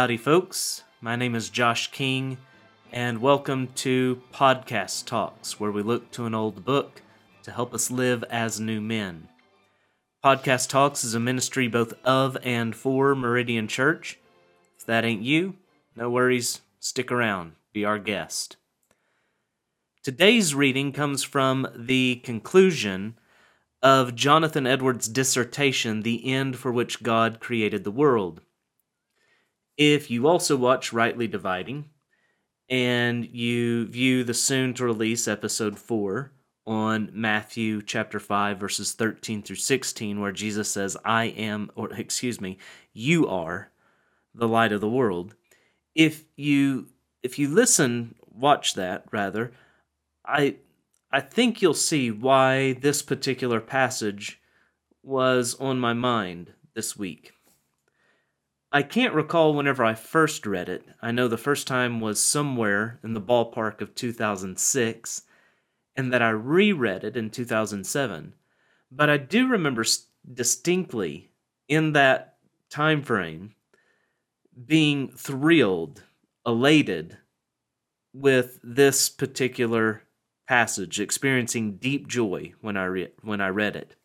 Howdy, folks. My name is Josh King, and welcome to Podcast Talks, where we look to an old book to help us live as new men. Podcast Talks is a ministry both of and for Meridian Church. If that ain't you, no worries, stick around, be our guest. Today's reading comes from the conclusion of Jonathan Edwards' dissertation, The End for Which God Created the World. If you also watch Rightly Dividing and you view the soon to release episode 4 on Matthew chapter 5 verses 13 through 16 where Jesus says I am or excuse me you are the light of the world if you if you listen watch that rather I I think you'll see why this particular passage was on my mind this week. I can't recall whenever I first read it. I know the first time was somewhere in the ballpark of 2006, and that I reread it in 2007. But I do remember distinctly in that time frame being thrilled, elated with this particular passage, experiencing deep joy when I, re- when I read it.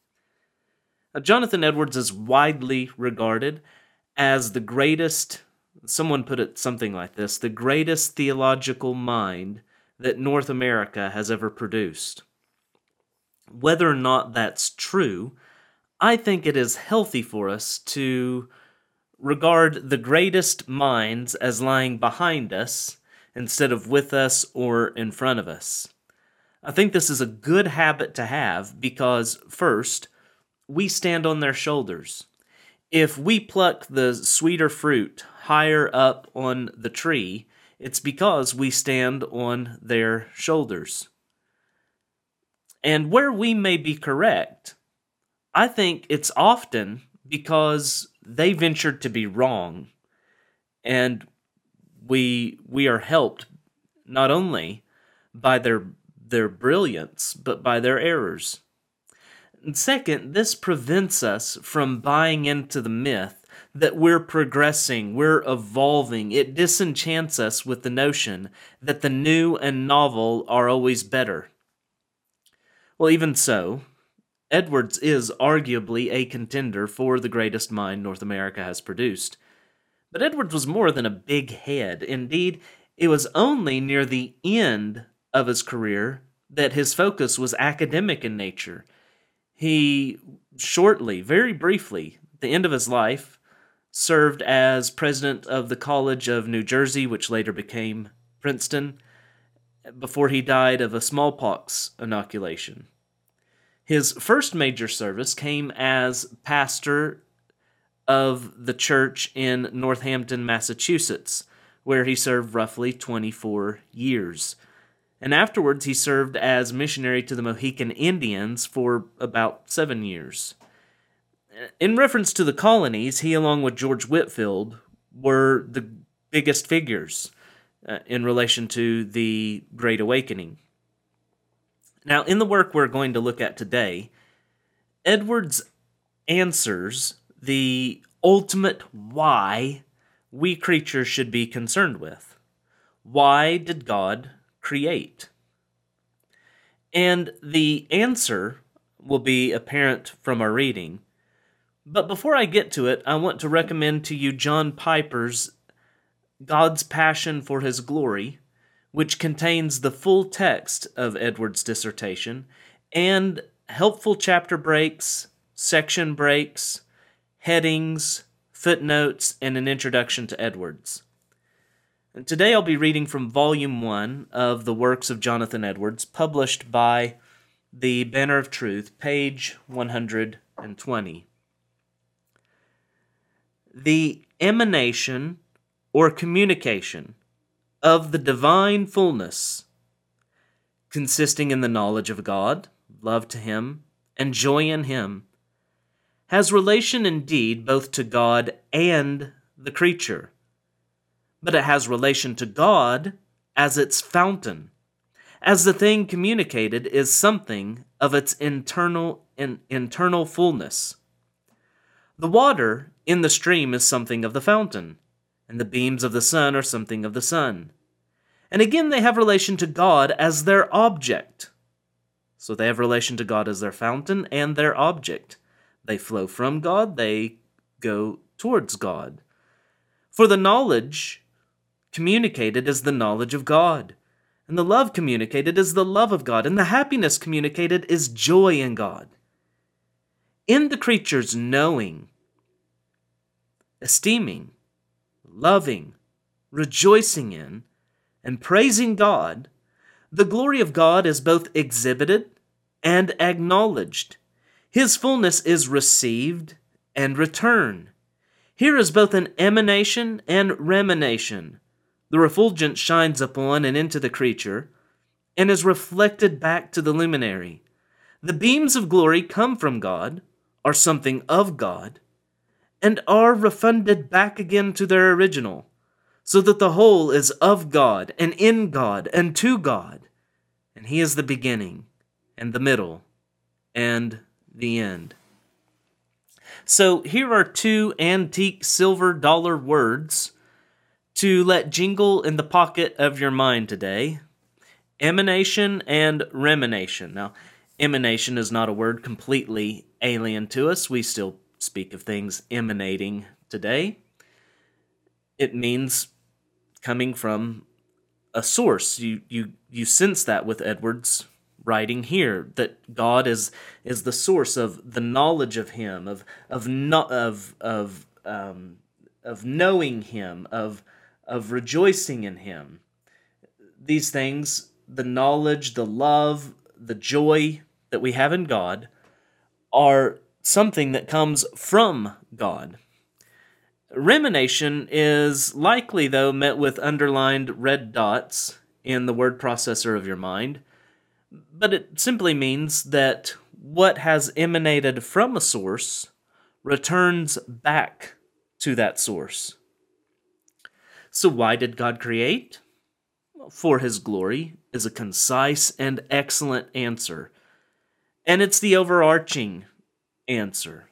Now, Jonathan Edwards is widely regarded as the greatest, someone put it something like this the greatest theological mind that North America has ever produced. Whether or not that's true, I think it is healthy for us to regard the greatest minds as lying behind us instead of with us or in front of us. I think this is a good habit to have because, first, we stand on their shoulders. If we pluck the sweeter fruit higher up on the tree, it's because we stand on their shoulders. And where we may be correct, I think it's often because they ventured to be wrong. And we we are helped not only by their their brilliance, but by their errors. And second, this prevents us from buying into the myth that we're progressing, we're evolving. It disenchants us with the notion that the new and novel are always better. Well, even so, Edwards is arguably a contender for the greatest mind North America has produced. But Edwards was more than a big head. Indeed, it was only near the end of his career that his focus was academic in nature. He shortly, very briefly, the end of his life, served as president of the College of New Jersey, which later became Princeton, before he died of a smallpox inoculation. His first major service came as pastor of the church in Northampton, Massachusetts, where he served roughly 24 years. And afterwards, he served as missionary to the Mohican Indians for about seven years. In reference to the colonies, he, along with George Whitefield, were the biggest figures uh, in relation to the Great Awakening. Now, in the work we're going to look at today, Edwards answers the ultimate why we creatures should be concerned with. Why did God create? And the answer will be apparent from our reading. But before I get to it, I want to recommend to you John Piper's God's Passion for His Glory, which contains the full text of Edward's dissertation and helpful chapter breaks, section breaks, headings, footnotes, and an introduction to Edwards. And today I'll be reading from Volume 1 of the works of Jonathan Edwards, published by the Banner of Truth, page 120. The emanation or communication of the divine fullness, consisting in the knowledge of God, love to Him, and joy in Him, has relation indeed both to God and the creature, but it has relation to God as its fountain, as the thing communicated is something of its internal in, internal fullness. The water in the stream is something of the fountain, and the beams of the sun are something of the sun. And again, they have relation to God as their object. So they have relation to God as their fountain and their object. They flow from God, they go towards God. For the knowledge communicated is the knowledge of God, and the love communicated is the love of God, and the happiness communicated is joy in God. In the creature's knowing, esteeming, loving, rejoicing in, and praising God, the glory of God is both exhibited and acknowledged. His fullness is received and returned. Here is both an emanation and remanation. The refulgence shines upon and into the creature, and is reflected back to the luminary. The beams of glory come from God, are something of God, and are refunded back again to their original, so that the whole is of God, and in God, and to God. And He is the beginning, and the middle, and the end. So here are two antique silver dollar words to let jingle in the pocket of your mind today emanation and remanation. Now, emanation is not a word completely alien to us. We still speak of things emanating today. It means coming from a source. You you you sense that with Edwards writing here that God is is the source of the knowledge of Him, of of no, of of um, of knowing Him, of of rejoicing in Him. These things, the knowledge, the love, the joy that we have in God, are something that comes from God. Remanation is likely, though, met with underlined red dots in the word processor of your mind, but it simply means that what has emanated from a source returns back to that source. So, why did God create? For His glory is a concise and excellent answer, and it's the overarching answer.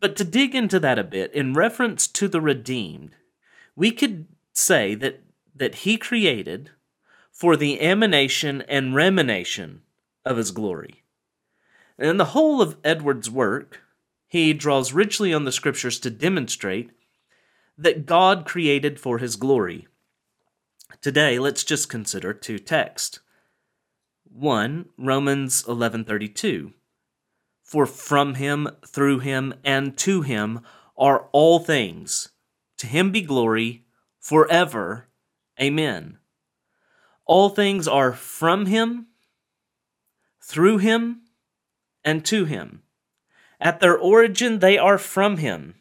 But to dig into that a bit, in reference to the redeemed, we could say that, that he created for the emanation and remanation of his glory. And in the whole of Edwards' work, he draws richly on the scriptures to demonstrate that God created for his glory. Today, let's just consider two texts. One, Romans 11:32 for from him, through him, and to him are all things. To him be glory forever. Amen. All things are from him, through him, and to him. At their origin, they are from him.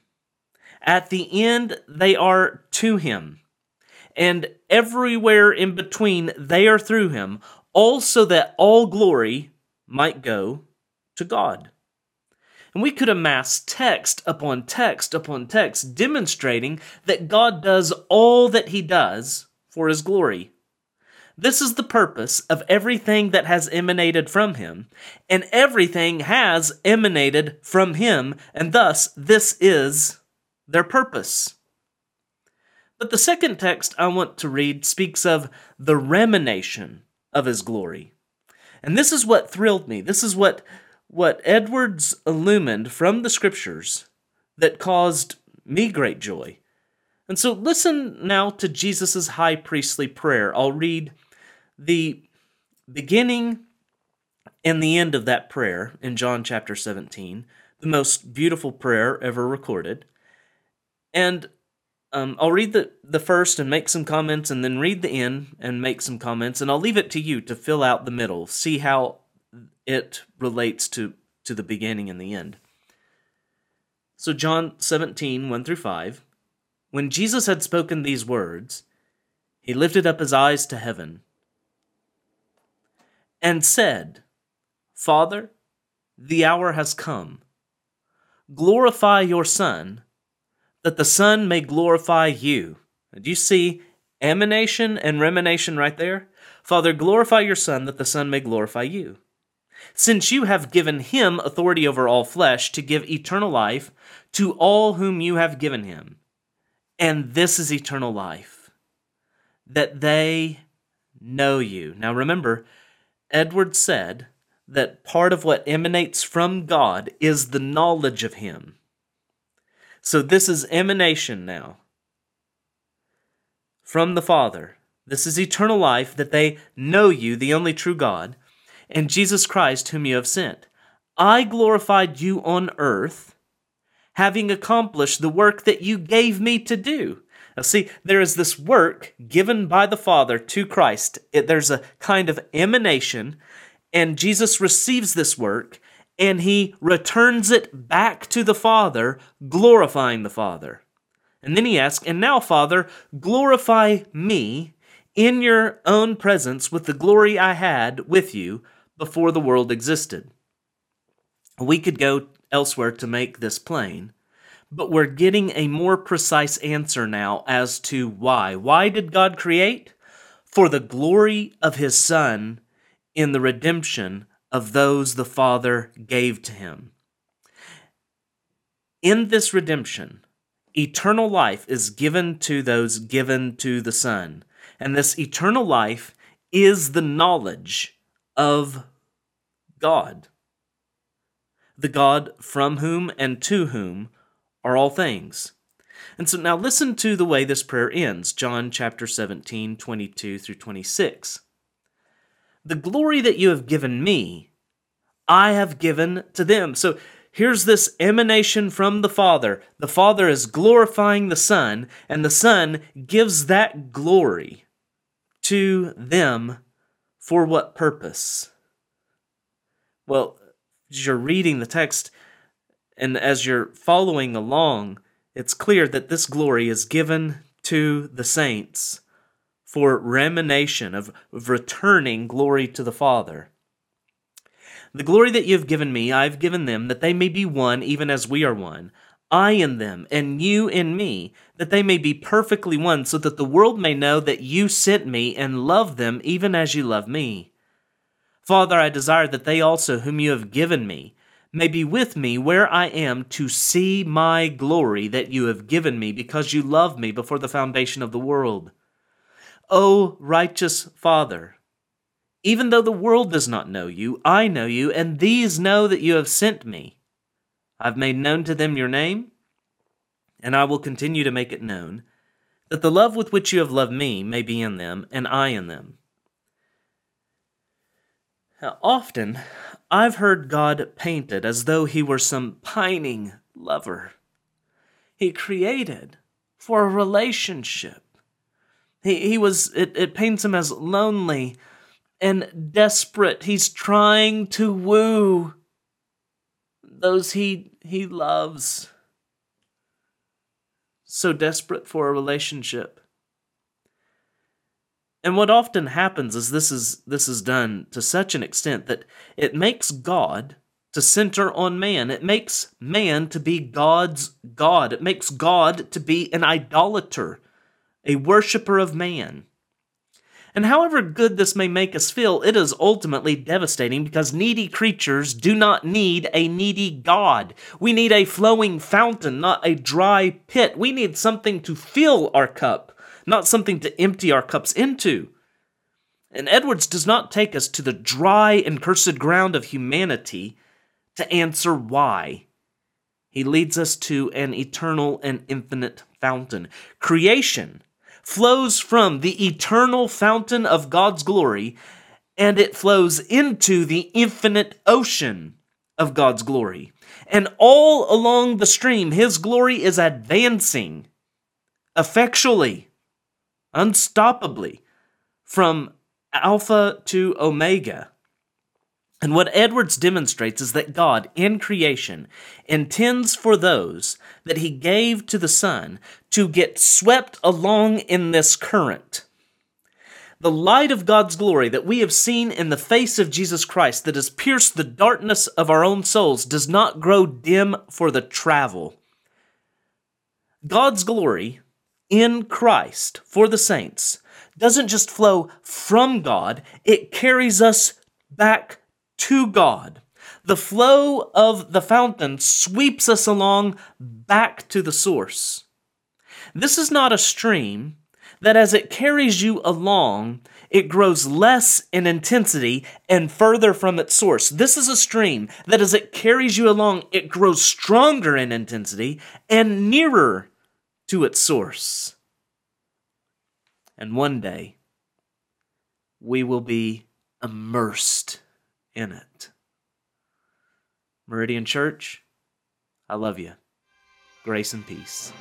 At the end, they are to him. And everywhere in between, they are through him, also that all glory might go to God. And we could amass text upon text upon text demonstrating that God does all that he does for his glory. This is the purpose of everything that has emanated from him, and everything has emanated from him, and thus this is their purpose. But the second text I want to read speaks of the remanation of his glory. And this is what thrilled me. This is what what Edwards illumined from the scriptures that caused me great joy. And so listen now to Jesus' high priestly prayer. I'll read the beginning and the end of that prayer in John chapter 17, the most beautiful prayer ever recorded. And um, I'll read the, the first and make some comments, and then read the end and make some comments, and I'll leave it to you to fill out the middle. See how it relates to, to the beginning and the end. So, John 17, 1 through 5. When Jesus had spoken these words, he lifted up his eyes to heaven and said, Father, the hour has come. Glorify your Son, that the Son may glorify you. Do you see emanation and remanation right there? Father, glorify your Son, that the Son may glorify you since you have given him authority over all flesh to give eternal life to all whom you have given him. And this is eternal life, that they know you. Now remember, Edward said that part of what emanates from God is the knowledge of Him. So this is emanation now from the Father. This is eternal life, that they know you, the only true God, and Jesus Christ, whom you have sent. I glorified you on earth, having accomplished the work that you gave me to do. Now, see, there is this work given by the Father to Christ. It, there's a kind of emanation, and Jesus receives this work and he returns it back to the Father, glorifying the Father. And then he asks, And now, Father, glorify me in your own presence with the glory I had with you before the world existed. We could go elsewhere to make this plain, but we're getting a more precise answer now as to why. Why did God create? For the glory of his Son in the redemption of those the Father gave to him. In this redemption, eternal life is given to those given to the Son. And this eternal life is the knowledge of God, the God from whom and to whom are all things. And so now listen to the way this prayer ends John chapter 17, 22 through 26. The glory that you have given me, I have given to them. So here's this emanation from the Father. The Father is glorifying the Son, and the Son gives that glory to them for what purpose? Well, as you're reading the text and as you're following along, it's clear that this glory is given to the saints for remanation of, of returning glory to the Father. The glory that you have given me, I have given them, that they may be one, even as we are one. I in them, and you in me, that they may be perfectly one, so that the world may know that you sent me and love them even as you love me. Father, I desire that they also, whom you have given me, may be with me where I am to see my glory that you have given me, because you loved me before the foundation of the world. O righteous Father, even though the world does not know you, I know you, and these know that you have sent me. I've made known to them your name, and I will continue to make it known, that the love with which you have loved me may be in them, and I in them. Now, often, I've heard God painted as though he were some pining lover. He created for a relationship. He, he was, it, it paints him as lonely and desperate. He's trying to woo those he he loves. So desperate for a relationship. And what often happens is this is this is done to such an extent that it makes God to center on man. It makes man to be God's God. It makes God to be an idolater, a worshiper of man. And however good this may make us feel, it is ultimately devastating because needy creatures do not need a needy God. We need a flowing fountain, not a dry pit. We need something to fill our cup, not something to empty our cups into. And Edwards does not take us to the dry and cursed ground of humanity to answer why. He leads us to an eternal and infinite fountain. Creation flows from the eternal fountain of God's glory and it flows into the infinite ocean of God's glory. And all along the stream, His glory is advancing effectually, unstoppably, from Alpha to Omega. And what Edwards demonstrates is that God, in creation, intends for those that He gave to the Son to get swept along in this current. The light of God's glory that we have seen in the face of Jesus Christ that has pierced the darkness of our own souls does not grow dim for the travel. God's glory in Christ for the saints doesn't just flow from God, it carries us back to God. The flow of the fountain sweeps us along back to the source. This is not a stream that as it carries you along, it grows less in intensity and further from its source. This is a stream that as it carries you along, it grows stronger in intensity and nearer to its source. And one day, we will be immersed in it. Meridian Church, I love you. Grace and peace.